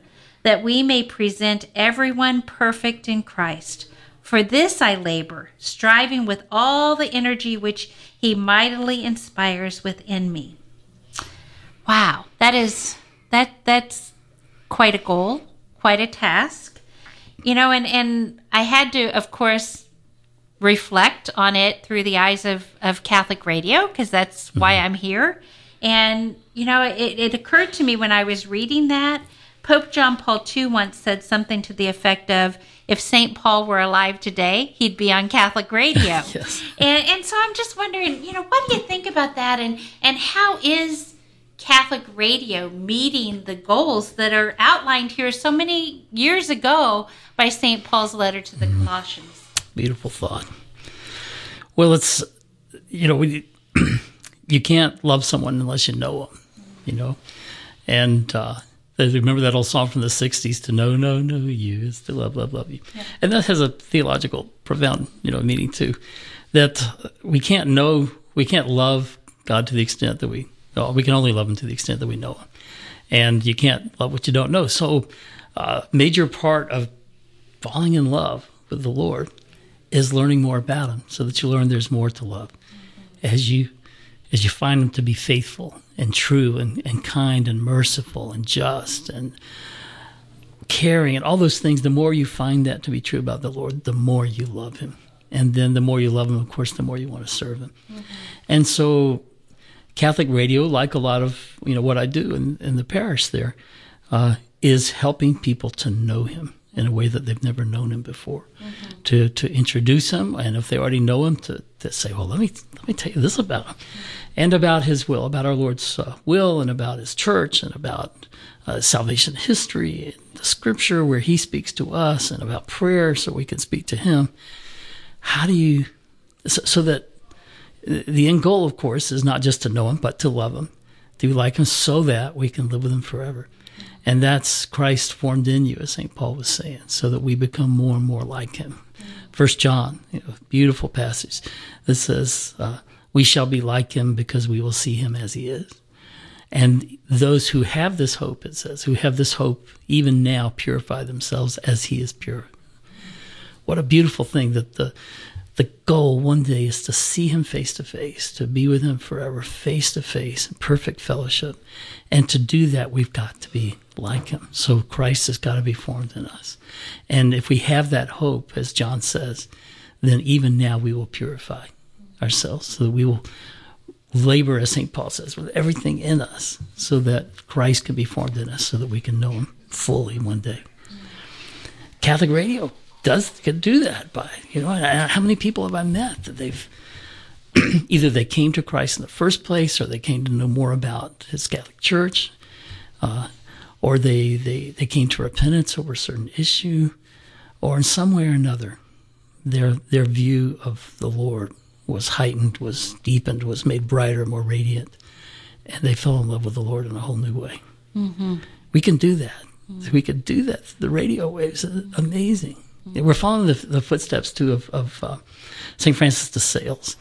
that we may present everyone perfect in Christ. For this I labor, striving with all the energy which he mightily inspires within me. Wow, that is that that's quite a goal, quite a task. You know, and and I had to of course reflect on it through the eyes of of Catholic radio because that's why mm-hmm. I'm here. And you know, it, it occurred to me when I was reading that Pope John Paul II once said something to the effect of, if St. Paul were alive today, he'd be on Catholic radio. Yes. And, and so I'm just wondering, you know, what do you think about that? And, and how is Catholic radio meeting the goals that are outlined here so many years ago by St. Paul's letter to the Colossians? Beautiful thought. Well, it's you know we you can't love someone unless you know them, you know, and uh, remember that old song from the '60s, "To know, know, know you is to love, love, love you," and that has a theological, profound, you know, meaning too. That we can't know, we can't love God to the extent that we, well, we can only love Him to the extent that we know Him, and you can't love what you don't know. So, uh, major part of falling in love with the Lord is learning more about him so that you learn there's more to love as you as you find them to be faithful and true and, and kind and merciful and just and caring and all those things. The more you find that to be true about the lord the more you love him. And then the more you love him of course the more you want to serve him. And so catholic radio like a lot of you know what i do in, in the parish there uh, is helping people to know him in a way that they've never known him before. To to introduce him, and if they already know him, to, to say, well, let me let me tell you this about him, and about his will, about our Lord's uh, will, and about his church, and about uh, salvation history, and the Scripture where He speaks to us, and about prayer, so we can speak to Him. How do you so, so that the end goal, of course, is not just to know Him, but to love Him, to like Him, so that we can live with Him forever. And that's Christ formed in you, as St. Paul was saying, so that we become more and more like him. First John, you know, beautiful passage that says, uh, We shall be like him because we will see him as he is. And those who have this hope, it says, who have this hope even now purify themselves as he is pure. What a beautiful thing that the the goal one day is to see him face to face, to be with him forever, face to face, perfect fellowship. And to do that, we've got to be like him. So Christ has got to be formed in us. And if we have that hope, as John says, then even now we will purify ourselves so that we will labor, as St. Paul says, with everything in us so that Christ can be formed in us so that we can know him fully one day. Catholic radio does can do that by you know how many people have I met that they've either they came to Christ in the first place or they came to know more about his Catholic Church, uh, or they, they they came to repentance over a certain issue, or in some way or another, their their view of the Lord was heightened, was deepened, was made brighter, more radiant, and they fell in love with the Lord in a whole new way. Mm-hmm. We can do that. Mm-hmm. We could do that. The radio waves are amazing. We're following the, the footsteps too of, of uh, St. Francis de Sales.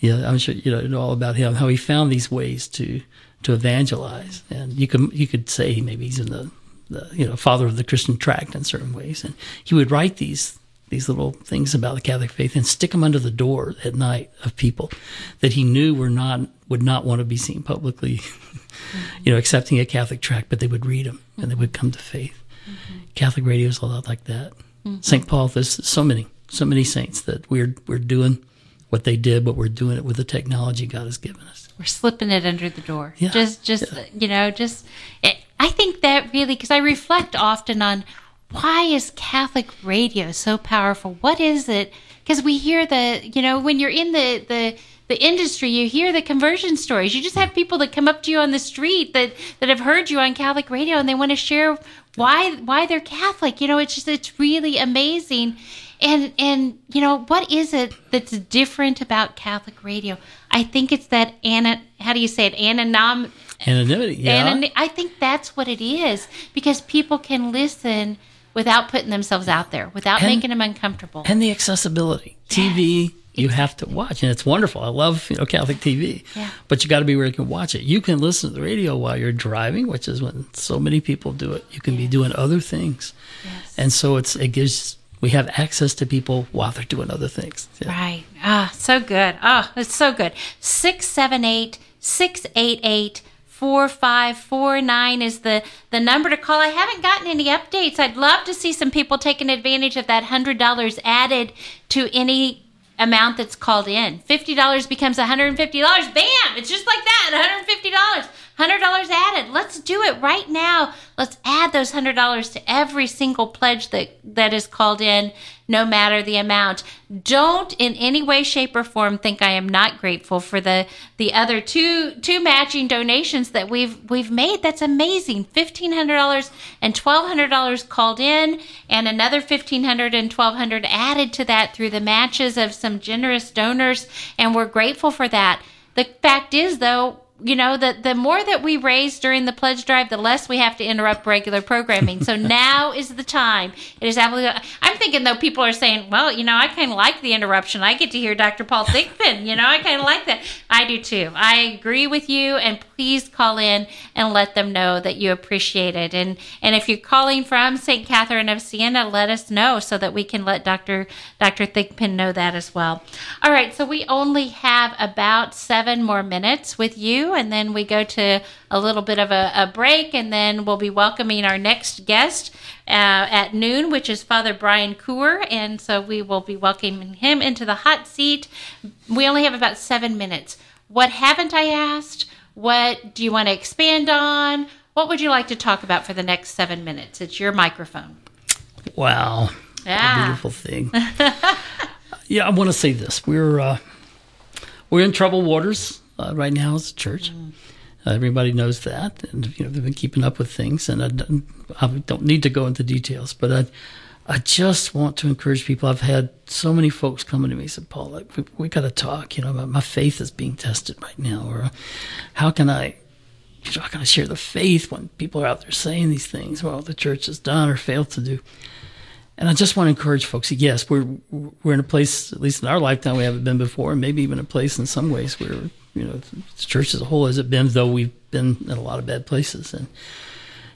Yeah, I'm sure you know, you know all about him. How he found these ways to to evangelize, and you could you could say maybe he's in the, the you know father of the Christian tract in certain ways. And he would write these these little things about the Catholic faith and stick them under the door at night of people that he knew were not would not want to be seen publicly, mm-hmm. you know, accepting a Catholic tract, but they would read them and they would come to faith. Mm-hmm. Catholic radio is a lot like that. Mm-hmm. St. Paul, there's so many, so many saints that we're we're doing what they did, but we're doing it with the technology God has given us. We're slipping it under the door. Yeah. Just, just yeah. you know, just. It, I think that really because I reflect often on why is Catholic radio so powerful? What is it? Because we hear the, you know, when you're in the the the industry, you hear the conversion stories. You just have people that come up to you on the street that that have heard you on Catholic radio and they want to share why why they're Catholic. You know, it's just it's really amazing. And and you know what is it that's different about Catholic radio? I think it's that Anna. How do you say it? Anonym. Anonymity. Yeah. Anonym, I think that's what it is because people can listen without putting themselves out there, without and, making them uncomfortable. And the accessibility. TV, you have to watch, and it's wonderful. I love you know Catholic TV, yeah. but you got to be where you can watch it. You can listen to the radio while you're driving, which is when so many people do it. You can yes. be doing other things, yes. and so it's it gives we have access to people while they're doing other things. Yeah. Right. Ah, so good. Ah, it's so good. Six seven eight six eight eight. 4549 is the, the number to call. I haven't gotten any updates. I'd love to see some people taking advantage of that $100 added to any amount that's called in. $50 becomes $150. Bam! It's just like that $150. $100 added. Let's do it right now. Let's add those $100 to every single pledge that, that is called in, no matter the amount. Don't in any way, shape, or form think I am not grateful for the, the other two, two matching donations that we've, we've made. That's amazing. $1,500 and $1,200 called in and another $1,500 and $1,200 added to that through the matches of some generous donors. And we're grateful for that. The fact is, though, you know, the, the more that we raise during the pledge drive, the less we have to interrupt regular programming. So now is the time. It is absolutely. I'm thinking though, people are saying, well, you know, I kind of like the interruption. I get to hear Dr. Paul Thigpen. You know, I kind of like that. I do too. I agree with you. And please call in and let them know that you appreciate it. And and if you're calling from St. Catherine of Siena, let us know so that we can let Dr. Dr. Thigpen know that as well. All right. So we only have about seven more minutes with you and then we go to a little bit of a, a break, and then we'll be welcoming our next guest uh, at noon, which is Father Brian Coor, and so we will be welcoming him into the hot seat. We only have about seven minutes. What haven't I asked? What do you want to expand on? What would you like to talk about for the next seven minutes? It's your microphone. Wow. Yeah. beautiful thing. yeah, I want to say this. We're uh, we're in troubled waters uh, right now as a church. Mm. Uh, everybody knows that, and you know they've been keeping up with things. And I don't, I don't need to go into details, but I, I just want to encourage people. I've had so many folks coming to me and said, "Paul, like, we, we got to talk. You know, my, my faith is being tested right now, or how can I." How can I share the faith when people are out there saying these things? Well, the church has done or failed to do. And I just want to encourage folks. Yes, we're we're in a place, at least in our lifetime, we haven't been before, and maybe even a place in some ways where you know, the church as a whole has it been, though we've been in a lot of bad places. And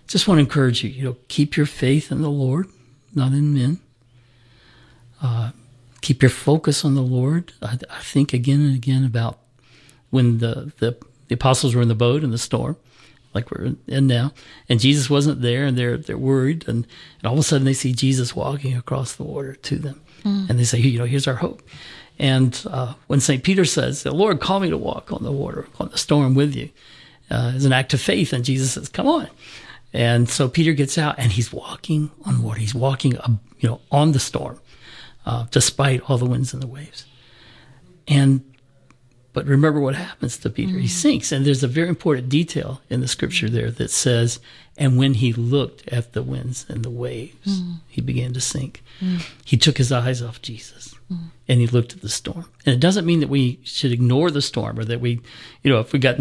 just want to encourage you, you know, keep your faith in the Lord, not in men. Uh, keep your focus on the Lord. I, I think again and again about when the, the the apostles were in the boat in the storm, like we're in now, and Jesus wasn't there, and they're they're worried, and, and all of a sudden they see Jesus walking across the water to them, and they say, you know, here's our hope. And uh, when St. Peter says, The Lord called me to walk on the water, on the storm with you, uh, is an act of faith. And Jesus says, Come on. And so Peter gets out and he's walking on water. He's walking, uh, you know, on the storm, uh, despite all the winds and the waves. And but remember what happens to Peter. He sinks. And there's a very important detail in the scripture there that says, and when he looked at the winds and the waves, he began to sink. He took his eyes off Jesus and he looked at the storm. And it doesn't mean that we should ignore the storm or that we, you know, if we got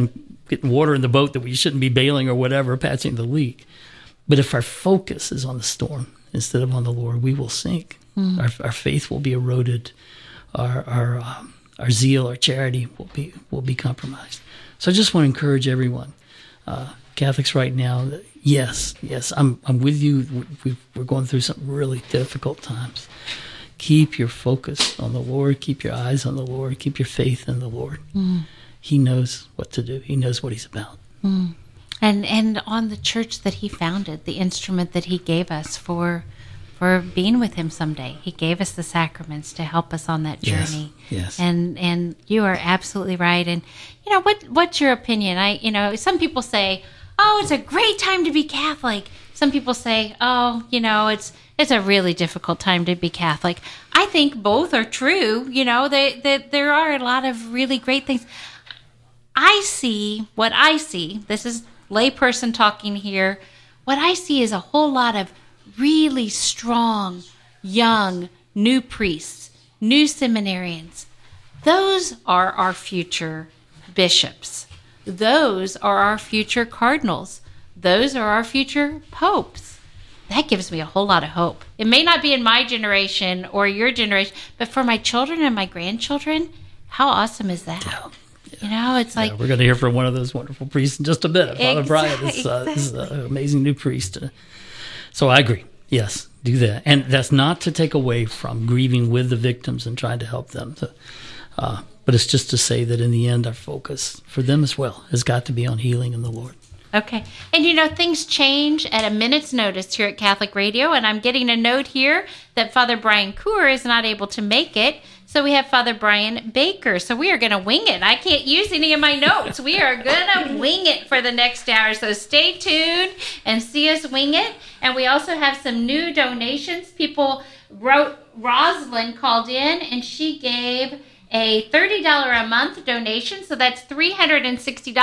getting water in the boat that we shouldn't be bailing or whatever, patching the leak. But if our focus is on the storm instead of on the Lord, we will sink. Our, our faith will be eroded. Our, our, um, our zeal, our charity will be will be compromised. So I just want to encourage everyone, uh, Catholics right now. That yes, yes, I'm I'm with you. We, we're going through some really difficult times. Keep your focus on the Lord. Keep your eyes on the Lord. Keep your faith in the Lord. Mm. He knows what to do. He knows what He's about. Mm. and and on the church that he founded, the instrument that he gave us for for being with him someday. He gave us the sacraments to help us on that journey. Yes, yes. And and you are absolutely right. And you know what what's your opinion? I you know some people say, oh, it's a great time to be Catholic. Some people say, oh, you know, it's it's a really difficult time to be Catholic. I think both are true. You know, they, they there are a lot of really great things. I see what I see. This is layperson talking here. What I see is a whole lot of really strong, young, new priests, new seminarians. Those are our future bishops. Those are our future cardinals. Those are our future popes. That gives me a whole lot of hope. It may not be in my generation or your generation, but for my children and my grandchildren, how awesome is that? You know, it's like Yeah, we're going to hear from one of those wonderful priests in just a bit. Father Exact- Brian is, uh, is an amazing new priest. Uh, So I agree. Yes, do that. And that's not to take away from grieving with the victims and trying to help them. To, uh, but it's just to say that in the end, our focus for them as well has got to be on healing in the Lord. Okay. And you know, things change at a minute's notice here at Catholic Radio. And I'm getting a note here that Father Brian Coor is not able to make it. So we have Father Brian Baker. So we are going to wing it. I can't use any of my notes. We are going to wing it for the next hour. So stay tuned and see us wing it. And we also have some new donations. People wrote, Rosalind called in and she gave a $30 a month donation. So that's $360.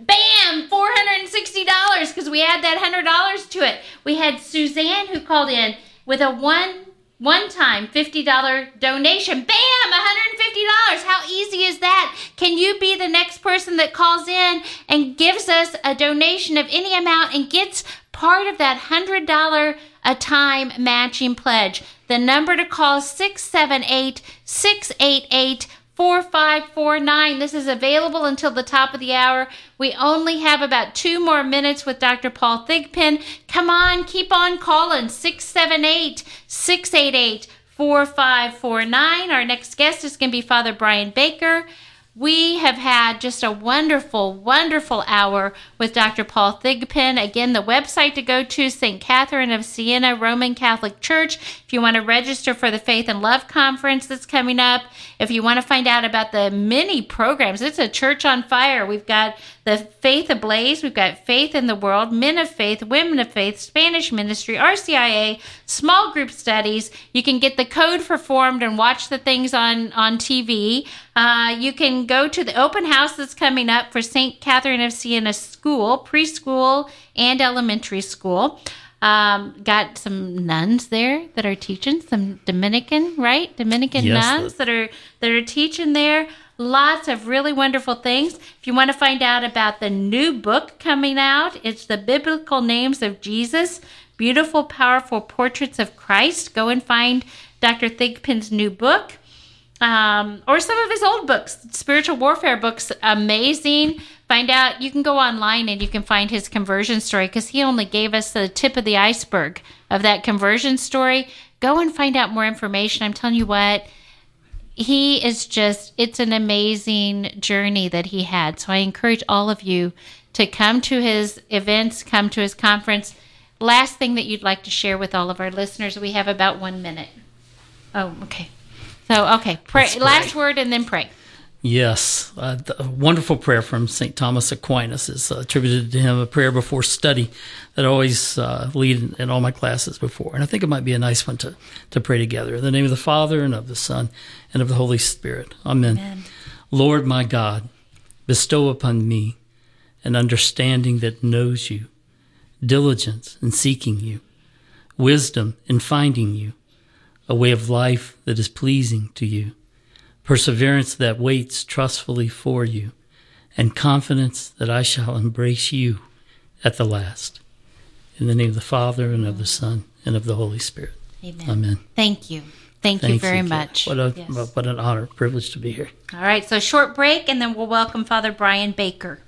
Bam! $460 because we add that $100 to it. We had Suzanne who called in with a one one time $50 donation. Bam! $150. How easy is that? Can you be the next person that calls in and gives us a donation of any amount and gets part of that $100 a time matching pledge? The number to call is 678 688 4549. This is available until the top of the hour. We only have about two more minutes with Dr. Paul Thigpen. Come on, keep on calling 678 688 4549. Our next guest is going to be Father Brian Baker. We have had just a wonderful, wonderful hour with Dr. Paul Thigpen. Again, the website to go to St. Catherine of Siena Roman Catholic Church. If you want to register for the Faith and Love Conference that's coming up, if you want to find out about the many programs, it's a church on fire. We've got the Faith Ablaze, we've got Faith in the World, Men of Faith, Women of Faith, Spanish Ministry, RCIA, small group studies. You can get the code for formed and watch the things on, on TV. Uh, you can go to the open house that's coming up for St. Catherine of Siena School, preschool and elementary school. Um, got some nuns there that are teaching, some Dominican, right? Dominican Yes, nuns that are that are teaching there. Lots of really wonderful things. If you want to find out about the new book coming out, it's the Biblical Names of Jesus, Beautiful, Powerful Portraits of Christ. Go and find Dr. Thigpen's new book um, or some of his old books, spiritual warfare books, amazing. Find out, you can go online and you can find his conversion story because he only gave us the tip of the iceberg of that conversion story. Go and find out more information. I'm telling you what, he is just, it's an amazing journey that he had. So I encourage all of you to come to his events, come to his conference. Last thing that you'd like to share with all of our listeners, we have about one minute. Oh, okay. So, okay, pray, pray. last word and then pray. Yes, uh, a wonderful prayer from St. Thomas Aquinas is uh, attributed to him, a prayer before study that I always uh, lead in, in all my classes before. And I think it might be a nice one to, to pray together. In the name of the Father, and of the Son, and of the Holy Spirit. Amen. Amen. Lord my God, bestow upon me an understanding that knows you, diligence in seeking you, wisdom in finding you, a way of life that is pleasing to you perseverance that waits trustfully for you, and confidence that I shall embrace you at the last. In the name of the Father, and of the Son, and of the Holy Spirit. Amen. Amen. Thank you. Thank, you very Kate. much. What, a, Yes. what an honor, privilege to be here. All right, so short break, and then we'll welcome Father Brian Baker.